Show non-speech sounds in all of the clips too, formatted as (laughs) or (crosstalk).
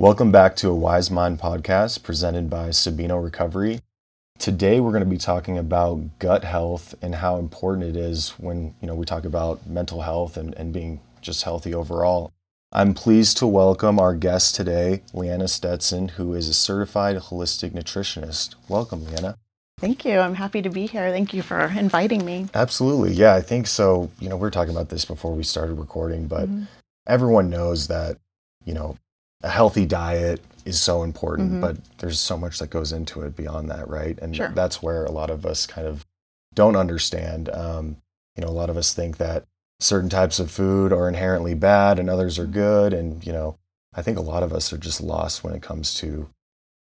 Welcome back to a Wise Mind podcast presented by Sabino Recovery. Today we're going to be talking about gut health and how important it is when you know we talk about mental health and, and being just healthy overall. I'm pleased to welcome our guest today, Leanna Stetson, who is a certified holistic nutritionist. Welcome, Leanna. Thank you. I'm happy to be here. Thank you for inviting me. Absolutely. Yeah, I think so. You know, we were talking about this before we started recording, but mm-hmm. everyone knows that, you know, a healthy diet is so important, mm-hmm. but there's so much that goes into it beyond that, right? And sure. that's where a lot of us kind of don't understand. Um, you know, a lot of us think that certain types of food are inherently bad and others are good. And, you know, I think a lot of us are just lost when it comes to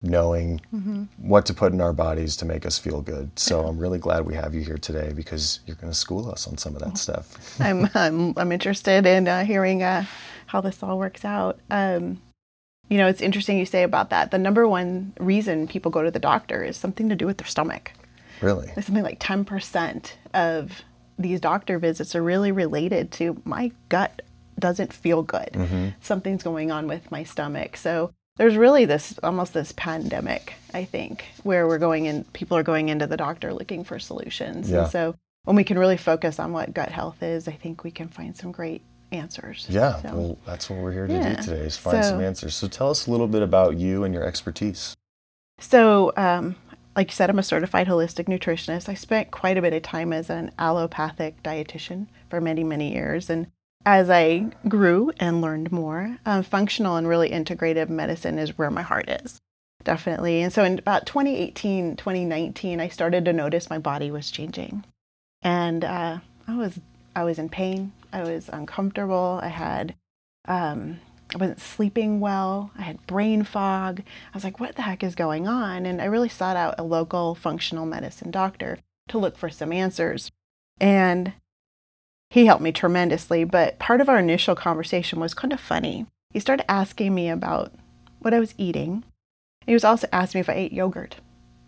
knowing mm-hmm. what to put in our bodies to make us feel good. So yeah. I'm really glad we have you here today because you're going to school us on some of that stuff. I'm, (laughs) I'm, I'm interested in uh, hearing uh, how this all works out. Um, you know, it's interesting you say about that. The number one reason people go to the doctor is something to do with their stomach. Really? Something like 10% of these doctor visits are really related to my gut doesn't feel good. Mm-hmm. Something's going on with my stomach. So there's really this almost this pandemic, I think, where we're going in, people are going into the doctor looking for solutions. Yeah. And so when we can really focus on what gut health is, I think we can find some great answers. Yeah, so, well, that's what we're here to yeah. do today is find so, some answers. So tell us a little bit about you and your expertise. So, um, like you said, I'm a certified holistic nutritionist. I spent quite a bit of time as an allopathic dietitian for many, many years. And as I grew and learned more, um, functional and really integrative medicine is where my heart is. Definitely. And so in about 2018, 2019, I started to notice my body was changing. And uh, I was I was in pain. I was uncomfortable. I had, um, I wasn't sleeping well. I had brain fog. I was like, what the heck is going on? And I really sought out a local functional medicine doctor to look for some answers. And he helped me tremendously. But part of our initial conversation was kind of funny. He started asking me about what I was eating. He was also asking me if I ate yogurt.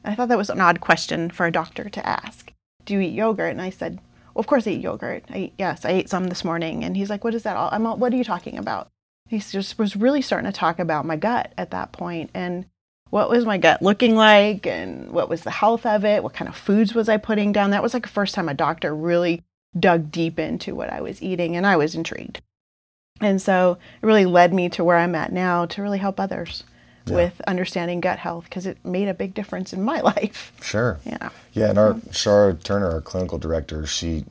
I thought that was an odd question for a doctor to ask. Do you eat yogurt? And I said, well, of course I eat yogurt. I, yes, I ate some this morning. And he's like, what is that all? I'm all, what are you talking about? He just was really starting to talk about my gut at that point and what was my gut looking like and what was the health of it? What kind of foods was I putting down? That was like the first time a doctor really dug deep into what I was eating and I was intrigued. And so it really led me to where I'm at now to really help others yeah. with understanding gut health because it made a big difference in my (laughs) life. Sure. Yeah. Yeah, and our Shara Turner, our clinical director, she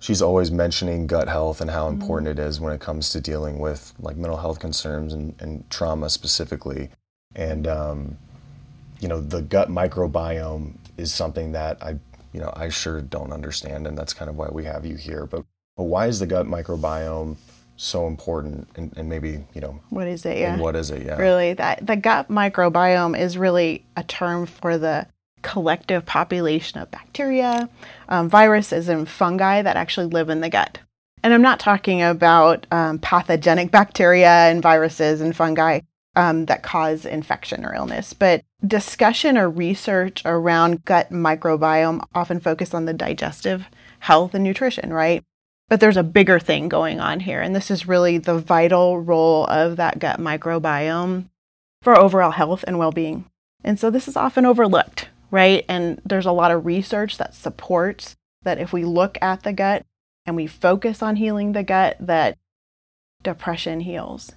she's always mentioning gut health and how mm-hmm. important mm-hmm. it is when it comes to dealing with like mental health concerns and, and trauma specifically. And um, you know, the gut microbiome is something that I you know I sure don't understand, and that's kind of why we have you here. But but why is the gut microbiome so important and, and, maybe you know what is it? yeah. what is it? Yeah. Really that the gut microbiome is really a term for the collective population of bacteria. Um, viruses and fungi that actually live in the gut. And i'm not talking about um, pathogenic bacteria and viruses and fungi um, that cause infection or illness but discussion or research around gut microbiome often focus on the digestive health and nutrition right but there's a bigger thing going on here, and this is really the vital role of that gut microbiome for overall health and well being. And so this is often overlooked, right? And there's a lot of research that supports that if we look at the gut and we focus on healing the gut, that depression heals.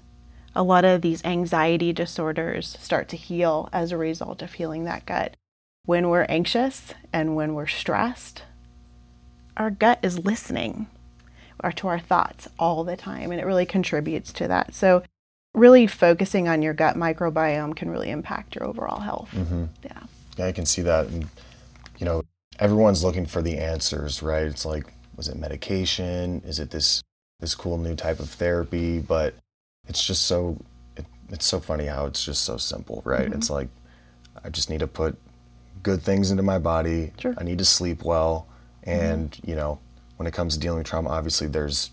A lot of these anxiety disorders start to heal as a result of healing that gut. When we're anxious and when we're stressed, our gut is listening or to our thoughts all the time. And it really contributes to that. So, really focusing on your gut microbiome can really impact your overall health. Mm-hmm. Yeah. Yeah, I can see that. And, you know, everyone's looking for the answers, right? It's like, was it medication? Is it this this cool new type of therapy? But it's just so it, it's so funny how it's just so simple, right? Mm-hmm. It's like I just need to put good things into my body. Sure. I need to sleep well, and mm-hmm. you know, when it comes to dealing with trauma, obviously there's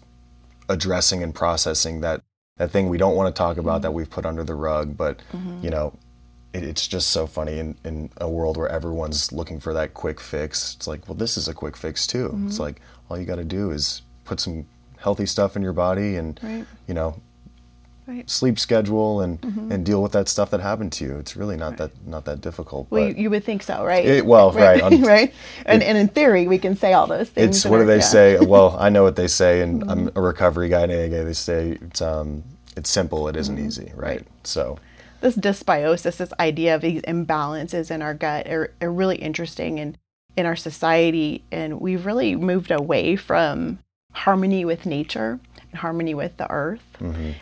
addressing and processing that that thing we don't want to talk about mm-hmm. that we've put under the rug. But mm-hmm. you know, it, it's just so funny in, in a world where everyone's looking for that quick fix. It's like, well, this is a quick fix too. Mm-hmm. It's like all you got to do is put some healthy stuff in your body, and right. you know, Right. sleep schedule and and deal with that stuff that happened to you. It's really not that not that difficult. Well, you, you would think so, right? It- well, right, on- (laughs) right. And, and in theory, we can say all those things. it's what do they yeah. say? (laughs) Well, I know what they say, and Mm-hmm. I'm a recovery guy in AA. They say it's um it's simple, it isn't easy, right? Mm-hmm. Right. So this dysbiosis, this idea of these imbalances in our gut, are, are really interesting in in our society, and we've really moved away from harmony with nature and harmony with the earth,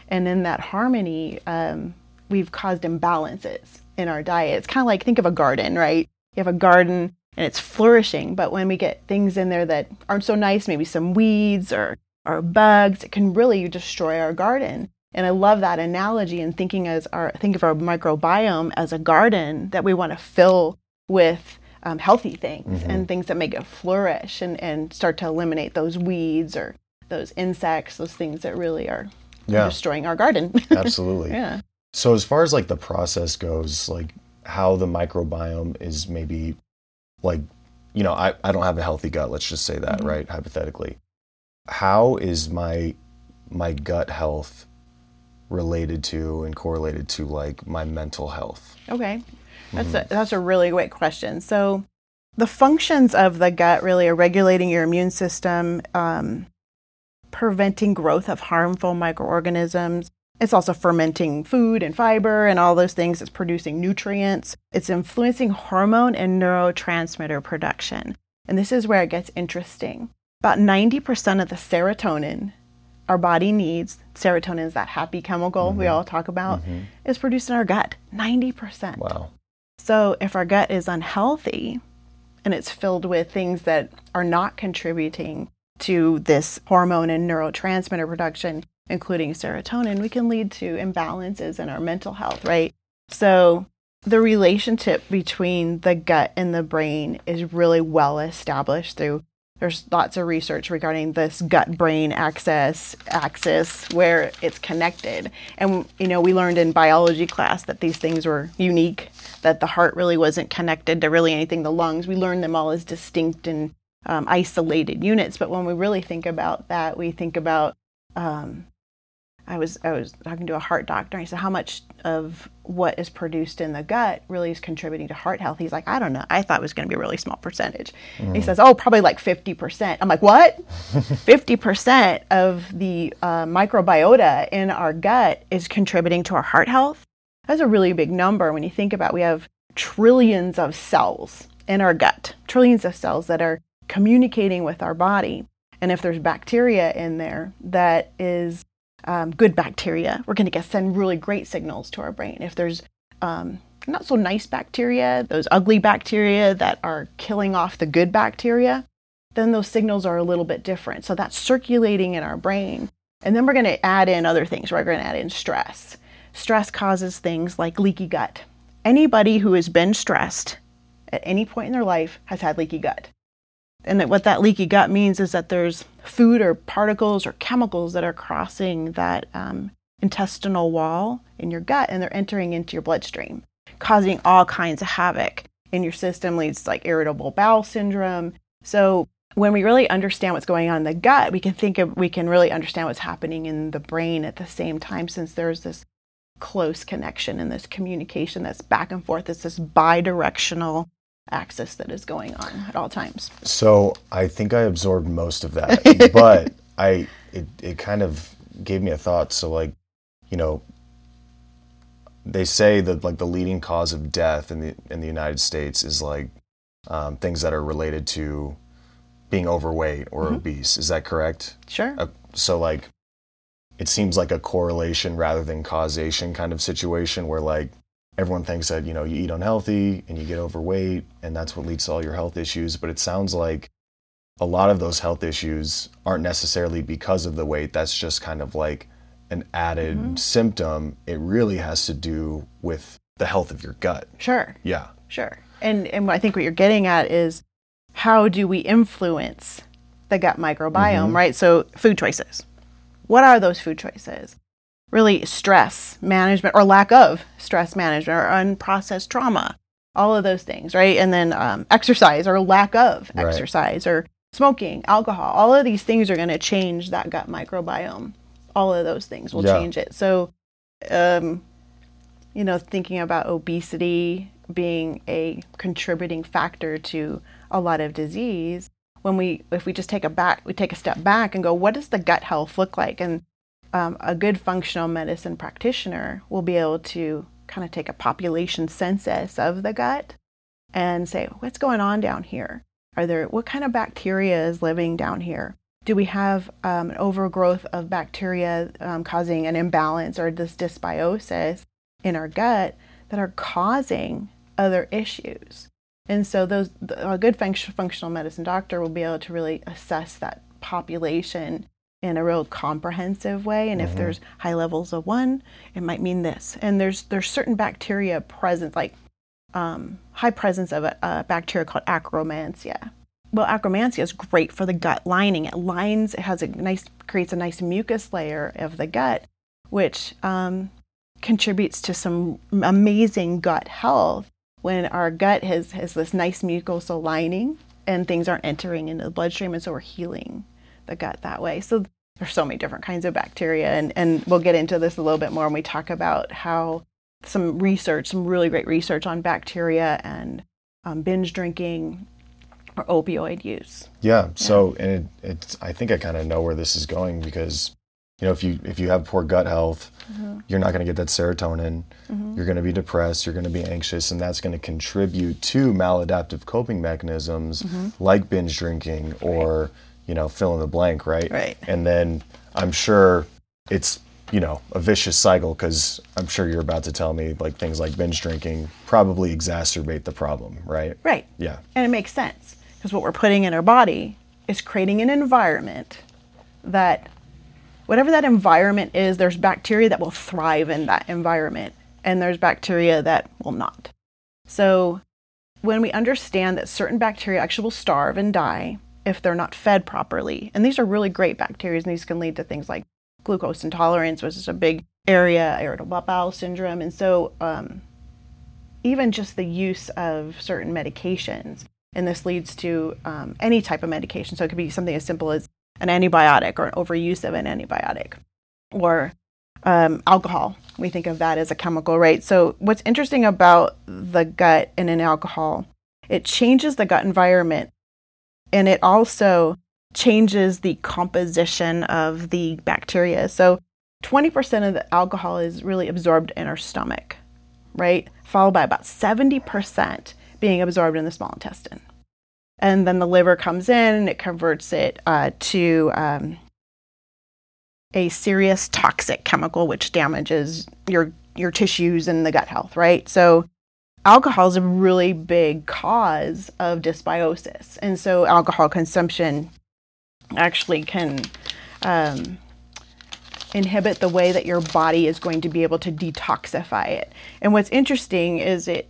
and in that harmony, um, we've caused imbalances in our diet. It's kind of like think of a garden, right? You have a garden and it's flourishing, but when we get things in there that aren't so nice, maybe some weeds or or bugs, it can really destroy our garden. And I love that analogy and thinking as our think of our microbiome as a garden that we want to fill with um, healthy things and things that make it flourish and, and start to eliminate those weeds or those insects, those things that really are Yeah. destroying our garden. (laughs) absolutely. yeah. So as far as like the process goes, like how the microbiome is maybe like you know, I, I don't have a healthy gut, let's just say that, right? Hypothetically. How is my my gut health related to and correlated to like my mental health? Okay. That's a, that's a really great question. So, the functions of the gut really are regulating your immune system, um, preventing growth of harmful microorganisms. It's also fermenting food and fiber and all those things. It's producing nutrients. It's influencing hormone and neurotransmitter production. And this is where it gets interesting. About 90% of the serotonin our body needs, serotonin is that happy chemical we mm-hmm. all talk about, mm-hmm. is produced in our gut. 90%. Wow. So if our gut is unhealthy and it's filled with things that are not contributing to this hormone and neurotransmitter production, including serotonin, we can lead to imbalances in our mental health, right? So the relationship between the gut and the brain is really well established through there's lots of research regarding this gut brain access axis where it's connected and you know we learned in biology class that these things were unique that the heart really wasn't connected to really anything the lungs we learned them all as distinct and um, isolated units but when we really think about that we think about um, I was I was talking to a heart doctor. And he said, "How much of what is produced in the gut really is contributing to heart health?" He's like, "I don't know. I thought it was going to be a really small percentage." He says, "Oh, probably like fifty percent." I'm like, "What? (laughs) Fifty percent of the uh, microbiota in our gut is contributing to our heart health? That's a really big number when you think about. We have trillions of cells in our gut, trillions of cells that are communicating with our body." And if there's bacteria in there that is um, good bacteria, we're going to send really great signals to our brain. If there's um, not so nice bacteria, those ugly bacteria that are killing off the good bacteria, then those signals are a little bit different. So that's circulating in our brain. And then we're going to add in other things. We're going to add in stress. Stress causes things like leaky gut. Anybody who has been stressed at any point in their life has had leaky gut. And that what that leaky gut means is that there's food or particles or chemicals that are crossing that um, intestinal wall in your gut and they're entering into your bloodstream, causing all kinds of havoc in your system, leads like irritable bowel syndrome. So when we really understand what's going on in the gut, we can think of we can really understand what's happening in the brain at the same time since there's this close connection and this communication that's back and forth. It's this bi-directional axis that is going on at all times. So I think I absorbed most of that, (laughs) but I it it kind of gave me a thought. So like, you know, they say that like the leading cause of death in the in the United States is like um, things that are related to being overweight or obese. Is that correct? Sure. Uh, so like, it seems like a correlation rather than causation kind of situation where like everyone thinks that you know you eat unhealthy and you get overweight and that's what leads to all your health issues but it sounds like a lot of those health issues aren't necessarily because of the weight that's just kind of like an added mm-hmm. symptom it really has to do with the health of your gut Sure. yeah Sure. And and I think what you're getting at is how do we influence the gut microbiome, mm-hmm. right? So food choices. What are those food choices? Really stress management or lack of stress management or unprocessed trauma. All of those things, right? And then um, exercise or lack of Right. exercise or smoking, alcohol. All of these things are going to change that gut microbiome. All of those things will Yeah. change it. So um, you know, thinking about obesity being a contributing factor to a lot of disease, when we if we just take a back we take a step back and go, what does the gut health look like? And um, a good functional medicine practitioner will be able to kind of take a population census of the gut and say, what's going on down here? Are there what kind of bacteria is living down here? Do we have um, an overgrowth of bacteria um, causing an imbalance or this dysbiosis in our gut that are causing other issues? And so, those a good function, functional medicine doctor will be able to really assess that population in a real comprehensive way. And mm-hmm. if there's high levels of one, it might mean this. And there's there's certain bacteria present, like um, high presence of a, a, bacteria called Akkermansia. Well, Akkermansia is great for the gut lining. It lines, it has a nice, creates a nice mucus layer of the gut, which um, contributes to some amazing gut health when our gut has, has this nice mucosal lining and things aren't entering into the bloodstream, and so we're healing the gut that way. So there's so many different kinds of bacteria, and, and we'll get into this a little bit more when we talk about how some research, some really great research on bacteria and um, binge drinking or opioid use. Yeah. So, and it, it's, I think I kind of know where this is going because, you know, if you if you have poor gut health, mm-hmm. you're not going to get that serotonin. Mm-hmm. You're going to be depressed. You're going to be anxious, and that's going to contribute to maladaptive coping mechanisms mm-hmm. like binge drinking or, right. You know, fill in the blank, right? Right. And then I'm sure it's you know a vicious cycle because i'm sure you're about to tell me like things like binge drinking probably exacerbate the problem right right yeah and it makes sense because what we're putting in our body is creating an environment that whatever that environment is there's bacteria that will thrive in that environment and there's bacteria that will not so when we understand that certain bacteria actually will starve and die if they're not fed properly and these are really great bacteria and these can lead to things like glucose intolerance, which is a big area, irritable bowel syndrome. And so, um, even just the use of certain medications, and this leads to um, any type of medication. So, it could be something as simple as an antibiotic or an overuse of an antibiotic or um, alcohol. We think of that as a chemical, right? So, what's interesting about the gut and an alcohol, it changes the gut environment and it also changes the composition of the bacteria. So 20% of the alcohol is really absorbed in our stomach, right? Followed by about 70% being absorbed in the small intestine. And then the liver comes in and it converts it uh, to um, a serious toxic chemical, which damages your, your tissues and the gut health, right? So alcohol is a really big cause of dysbiosis. And so alcohol consumption actually can um, inhibit the way that your body is going to be able to detoxify it. And what's interesting is it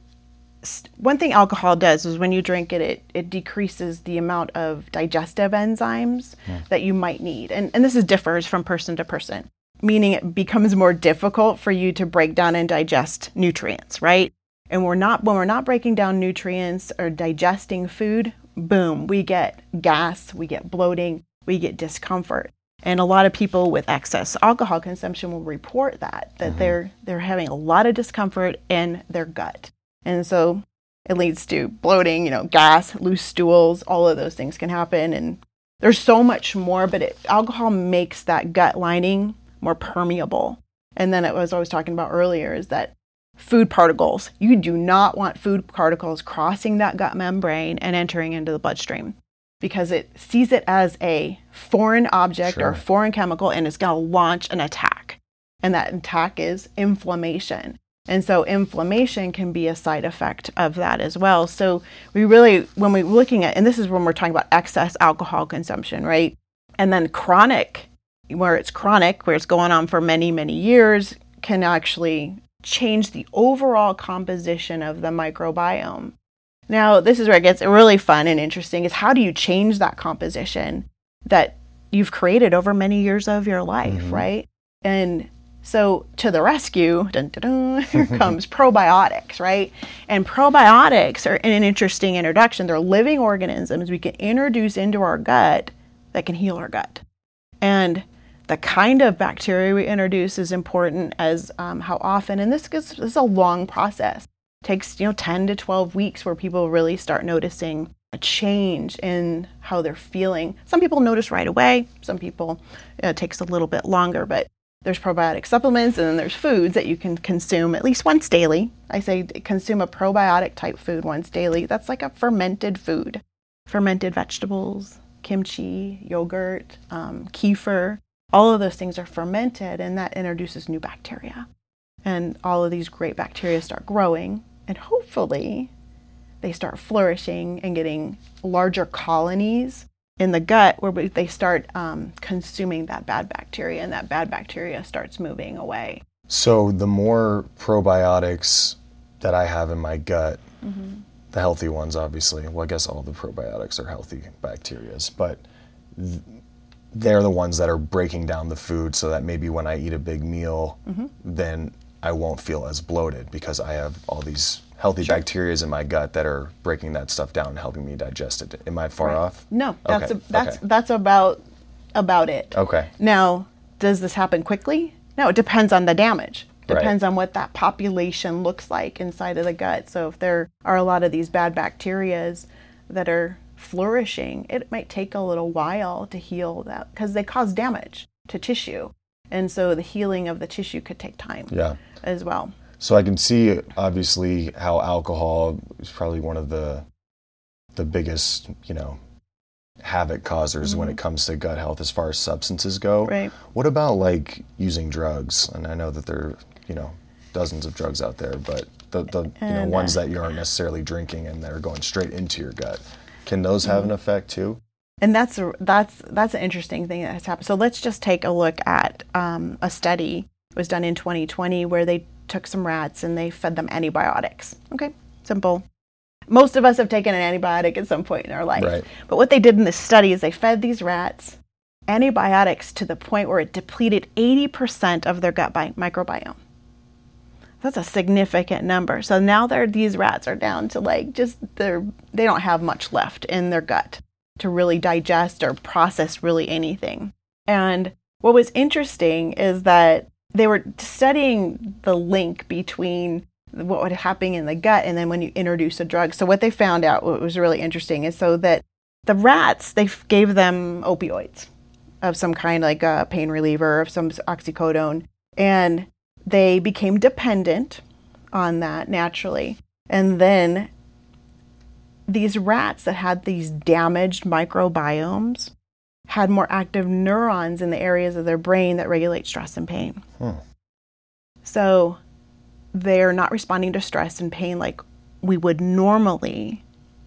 one thing alcohol does is when you drink it, it, it decreases the amount of digestive enzymes yeah. that you might need. And, and this is differs from person to person, meaning it becomes more difficult for you to break down and digest nutrients, right? And we're not when we're not breaking down nutrients or digesting food, boom, we get gas, we get bloating, we get discomfort. And a lot of people with excess alcohol consumption will report that that mm-hmm. they're they're having a lot of discomfort in their gut. And so it leads to bloating, you know, gas, loose stools, all of those things can happen and there's so much more, but it, alcohol makes that gut lining more permeable. And then it was I was talking about earlier is that food particles. You do not want food particles crossing that gut membrane and entering into the bloodstream because it sees it as a foreign object sure. or foreign chemical and it's going to launch an attack. And that attack is inflammation. And so inflammation can be a side effect of that as well. So we really, when we're looking at, and this is when we're talking about excess alcohol consumption, right? And then chronic, where it's chronic, where it's going on for many, many years, can actually change the overall composition of the microbiome. Now, this is where it gets really fun and interesting is how do you change that composition that you've created over many years of your life, mm-hmm. right? And so to the rescue, dun, dun, dun, here (laughs) comes probiotics, right? And probiotics are an interesting introduction. They're living organisms we can introduce into our gut that can heal our gut. And the kind of bacteria we introduce is important as um, how often. And this is, this is a long process. It takes you know 10 to 12 weeks where people really start noticing a change in how they're feeling. Some people notice right away. Some people it takes a little bit longer, but there's probiotic supplements and then there's foods that you can consume at least once daily. I say consume a probiotic type food once daily. That's like a fermented food, fermented vegetables, kimchi, yogurt, um, kefir. All of those things are fermented and that introduces new bacteria. And all of these great bacteria start growing and hopefully they start flourishing and getting larger colonies in the gut where they start um, consuming that bad bacteria and that bad bacteria starts moving away. So the more probiotics that I have in my gut, mm-hmm. the healthy ones, obviously. Well, I guess all the probiotics are healthy bacterias, but th- they're the ones that are breaking down the food so that maybe when I eat a big meal, mm-hmm. then I won't feel as bloated because I have all these healthy sure. bacteria in my gut that are breaking that stuff down and helping me digest it. Am I far right. off? No, that's okay. a, that's okay. that's about about it. Okay. Now, does this happen quickly? No, it depends on the damage. Depends right. on what that population looks like inside of the gut. So if there are a lot of these bad bacterias that are flourishing, it might take a little while to heal that because they cause damage to tissue. And so the healing of the tissue could take time yeah. as well. So I can see obviously how alcohol is probably one of the the biggest, you know, havoc causers mm-hmm. when it mm-hmm. comes to gut health as far as substances go. Right. What about like using drugs? And I know that there are, you know, dozens of drugs out there, but the, the you know ones that you aren't necessarily drinking and that are going straight into your gut. Can those have mm-hmm. an effect too? And that's that's that's an interesting thing that has happened. So let's just take a look at um, a study it was done in 2020 where they took some rats and they fed them antibiotics. Okay, simple. Most of us have taken an antibiotic at some point in our life. Right. But what they did in this study is they fed these rats antibiotics to the point where it depleted 80% of their gut bi- microbiome. That's a significant number. So now they're, these rats are down to like just they're they don't have much left in their gut to really digest or process really anything. And what was interesting is that they were studying the link between what would happen in the gut and then when you introduce a drug. So what they found out, what was really interesting, is so that the rats they gave them opioids of some kind, like a pain reliever, of some oxycodone, and they became dependent on that naturally. And then these rats that had these damaged microbiomes had more active neurons in the areas of their brain that regulate stress and pain. Hmm. So they're not responding to stress and pain like we would normally.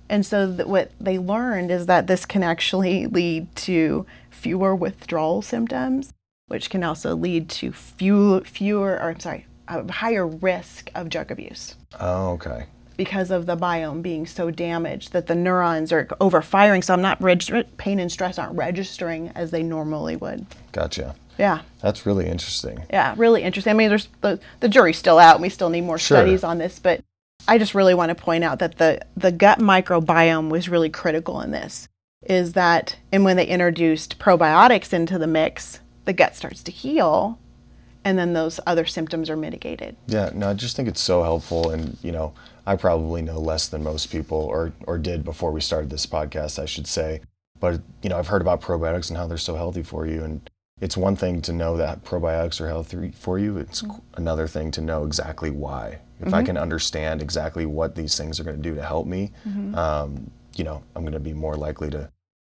And so what they learned is that this can actually lead to fewer withdrawal symptoms, which can also lead to few, fewer, or I'm sorry, a higher risk of drug abuse. Oh, okay because of the biome being so damaged that the neurons are overfiring. So I'm not reg- pain and stress aren't registering as they normally would. Gotcha. Yeah. That's really interesting. Yeah, really interesting. I mean, there's the the jury's still out, and we still need more sure. studies on this. But I just really want to point out that the the gut microbiome was really critical in this. Is that and when they introduced probiotics into the mix, the gut starts to heal, and then those other symptoms are mitigated. Yeah, no, I just think it's so helpful, and you know, I probably know less than most people, or or did before we started this podcast, I should say. But you know, I've heard about probiotics and how they're so healthy for you, and it's one thing to know that probiotics are healthy for you. It's mm-hmm. another thing to know exactly why. If mm-hmm. I can understand exactly what these things are going to do to help me, mm-hmm. um, you know, I'm going to be more likely to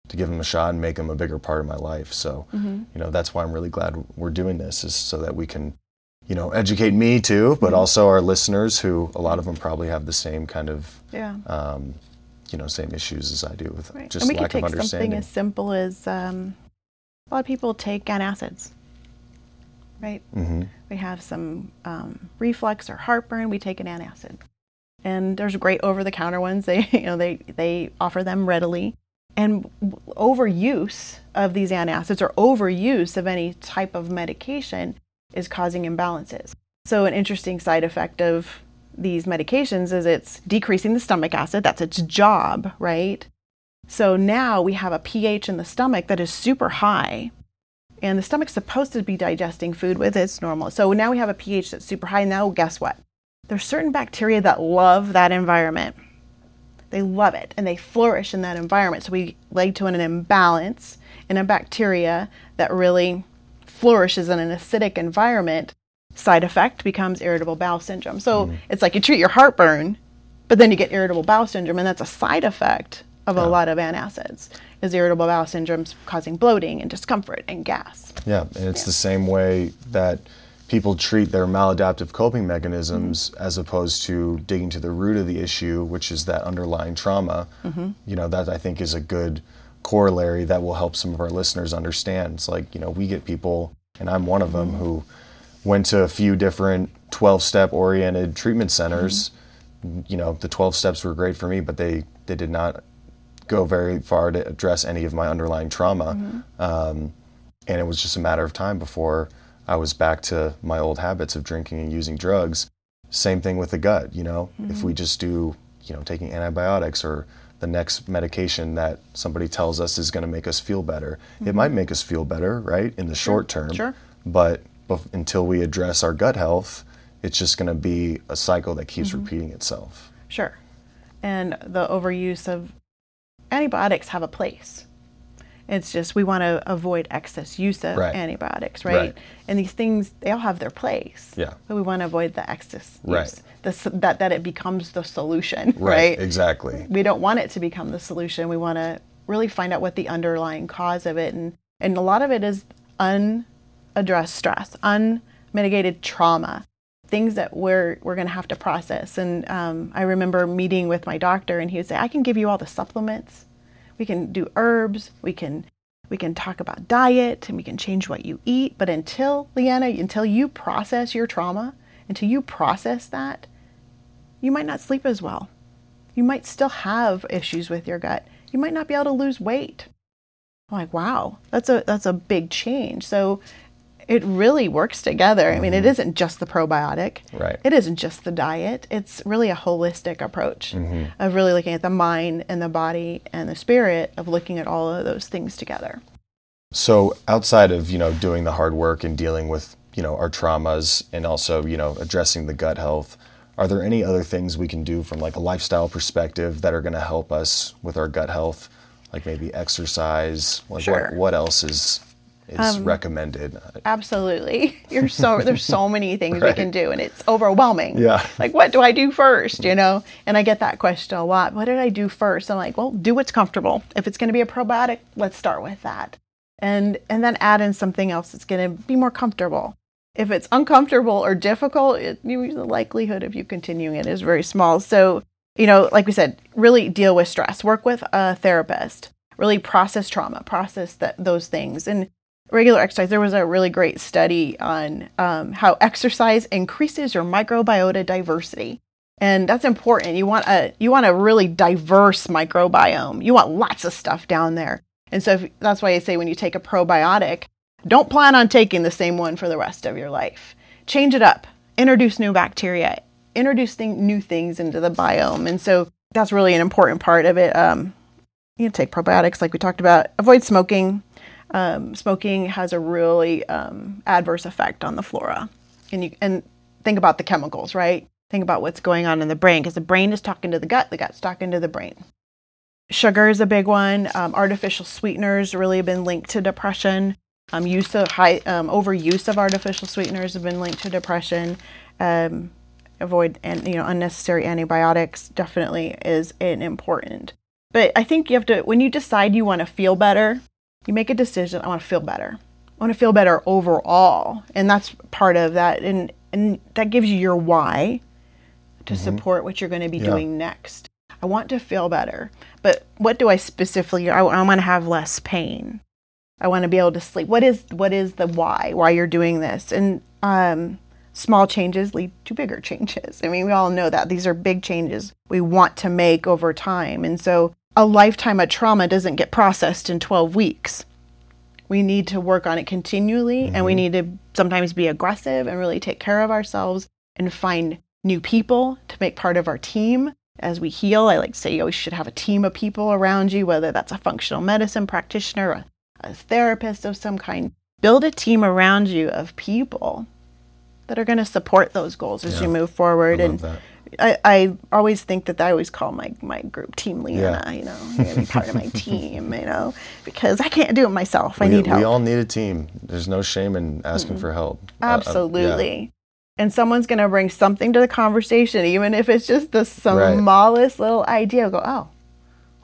to give them a shot and make them a bigger part of my life. So, mm-hmm. you know, that's why I'm really glad we're doing this, is so that we can you know, educate me too, but mm-hmm. also our listeners who a lot of them probably have the same kind of, yeah. um, you know, same issues as I do with right. just lack of understanding. Something as simple as um, a lot of people take antacids, right? Mm-hmm. We have some um, reflux or heartburn. We take an antacid, and there's great over-the-counter ones. They, (laughs) you know, they they offer them readily. And overuse of these antacids or overuse of any type of medication is causing imbalances. So, an interesting side effect of these medications is it's decreasing the stomach acid. That's its job, right? So now we have a pH in the stomach that is super high. And the stomach's supposed to be digesting food with its normal. So now we have a pH that's super high. Now, guess what? There's certain bacteria that love that environment. They love it and they flourish in that environment. So we lead to an imbalance in a bacteria that really flourishes in an acidic environment. Side effect becomes irritable bowel syndrome. So mm. it's like you treat your heartburn, but then you get irritable bowel syndrome, and that's a side effect of a lot of antacids is irritable bowel syndrome causing bloating and discomfort and gas. Yeah, and it's yeah. the same way that people treat their maladaptive coping mechanisms mm-hmm. as opposed to digging to the root of the issue, which is that underlying trauma. Mm-hmm. You know, that I think is a good corollary that will help some of our listeners understand. It's like, you know, we get people, and I'm one of them, mm-hmm. who went to a few different 12 step oriented treatment centers. Mm-hmm. You know, the 12 steps were great for me, but they, they did not go very far to address any of my underlying trauma. Mm-hmm. Um, and it was just a matter of time before I was back to my old habits of drinking and using drugs. Same thing with the gut, you know, mm-hmm. if we just do, you know, taking antibiotics or the next medication that somebody tells us is going to make us feel better. Mm-hmm. It might make us feel better, right, in the sure. short term. Sure. But bef- until we address our gut health, it's just going to be a cycle that keeps mm-hmm. repeating itself. Sure. And the overuse of antibiotics have a place. It's just we want to avoid excess use of right. antibiotics, right? right? And these things they all have their place. Yeah. But we want to avoid the excess right. use. The, that that it becomes the solution, (laughs) right? right? Exactly. We don't want it to become the solution. We want to really find out what the underlying cause of it, and and a lot of it is unaddressed stress, unmitigated trauma things that we're we're going to have to process. And um, I remember meeting with my doctor, and he would say, "I can give you all the supplements. We can do herbs. We can we can talk about diet, and we can change what you eat. But until Leanna, until you process your trauma, until you process that, you might not sleep as well. You might still have issues with your gut. You might not be able to lose weight." I'm like, wow, that's a that's a big change. So it really works together. I mean, it mm-hmm. isn't just the probiotic. Right. It isn't just the diet. It's really a holistic approach mm-hmm. of really looking at the mind and the body and the spirit of looking at all of those things together. So outside of, you know, doing the hard work and dealing with, you know, our traumas and also, you know, addressing the gut health, are there any other things we can do from like a lifestyle perspective that are going to help us with our gut health? Like maybe exercise? Like sure. what, what else is is um, recommended. Absolutely. (laughs) You're so there's so many (laughs) things right. we can do and it's overwhelming. Yeah. Like what do I do first, you know? And I get that question a lot. What did I do first? I'm like, well, do what's comfortable. If it's going to be a probiotic, let's start with that. And and then add in something else that's going to be more comfortable. If it's uncomfortable or difficult, it, the likelihood of you continuing it is very small. So, you know, like we said, really deal with stress. Work with a therapist really process trauma, process that, those things. And regular exercise, there was a really great study on um, how exercise increases your microbiota diversity. And that's important. You want a you want a really diverse microbiome. You want lots of stuff down there. And so if, that's why I say when you take a probiotic, don't plan on taking the same one for the rest of your life. Change it up. Introduce new bacteria. Introduce new things into the biome. And so that's really an important part of it. Um, you know, take probiotics like we talked about. Avoid smoking um, smoking has a really um, adverse effect on the flora. And you and think about the chemicals, right? Think about what's going on in the brain because the brain is talking to the gut, the gut's talking to the brain. Sugar is a big one. Um, artificial sweeteners really have been linked to depression. Um, use of high um, overuse of artificial sweeteners have been linked to depression. Um, avoid and you know unnecessary antibiotics definitely is an important. But I think you have to when you decide you want to feel better, you make a decision i want to feel better. I want to feel better overall and that's part of that and and that gives you your why to mm-hmm. support what you're going to be yeah. doing next. I want to feel better but what do i specifically i, I want to have less pain. I want to be able to sleep. What is what is the why why you're doing this? And um, small changes lead to bigger (laughs) changes. I mean we all know that. These are big changes we want to make over time and so a lifetime of trauma doesn't get processed in 12 weeks. We need to work on it continually mm-hmm. and we mm-hmm. need to sometimes be aggressive and really take care of ourselves and find new people to make part of our team as we heal. I like to say you always should have a team of people around you, whether that's a functional medicine practitioner, a, a therapist of some kind. build a team around you of people that are going to support those goals as Yeah. you move forward. And that. I, I always think that I always call my, my group Team Leanna, Yeah. you know, you're be part of my (laughs) team, you know, because I can't do it myself. I we, need help. we all need a team. There's no shame in asking for help. Uh, uh, yeah. Absolutely. And someone's going to bring something to the conversation, even if it's just the Right. smallest little idea. Go, oh,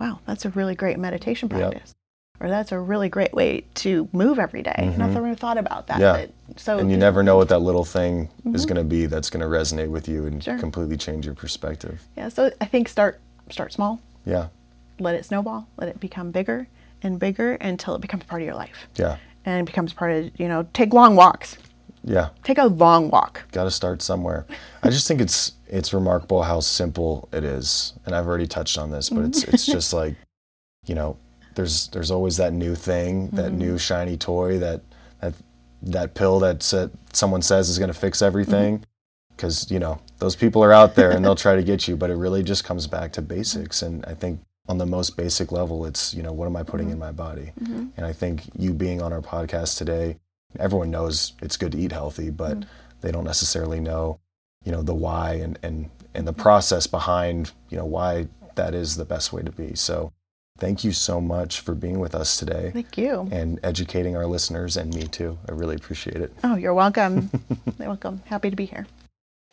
wow, that's a really great meditation practice. Or that's a really great way to move every day. Not that I thought about that. Mm-hmm. Yeah. But, so and you never know what that little thing is going to be that's going to resonate with you and Sure. completely change your perspective. yeah. So I think start start small, Yeah. let it snowball, let it become bigger and bigger until it becomes part of your life Yeah. and becomes part of you know take long walks. Yeah. Take a long walk. Got to start somewhere. I just think it's it's remarkable how simple it is, and I've already touched on this, but it's it's just like, you know, there's there's always that new thing, that mm-hmm. new shiny toy, that that that pill that sa- someone says is going to fix everything, mm-hmm. because you know those people are out there and they'll (laughs) try to get you, but it really just comes back to basics, and I think on the most basic level, it's you know what am I putting mm-hmm. in my body, and I think you being on our podcast today, everyone knows it's good to eat healthy, but mm. they don't necessarily know you know the why and and and the process behind you know why that is the best way to be. So thank you so much for being with us today Thank you. and educating our listeners and me too i really appreciate it Oh, you're welcome. (laughs) you're welcome. Happy to be here.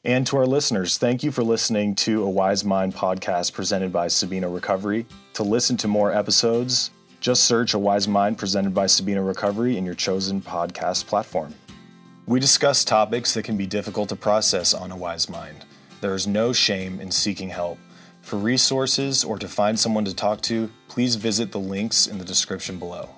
and to our listeners thank you for listening to a wise mind podcast presented by sabino recovery to listen to more episodes just search a wise mind presented by sabino recovery in your chosen podcast platform We discuss topics that can be difficult to process on a wise mind. There is no shame in seeking help. For resources or to find someone to talk to, please visit the links in the description below.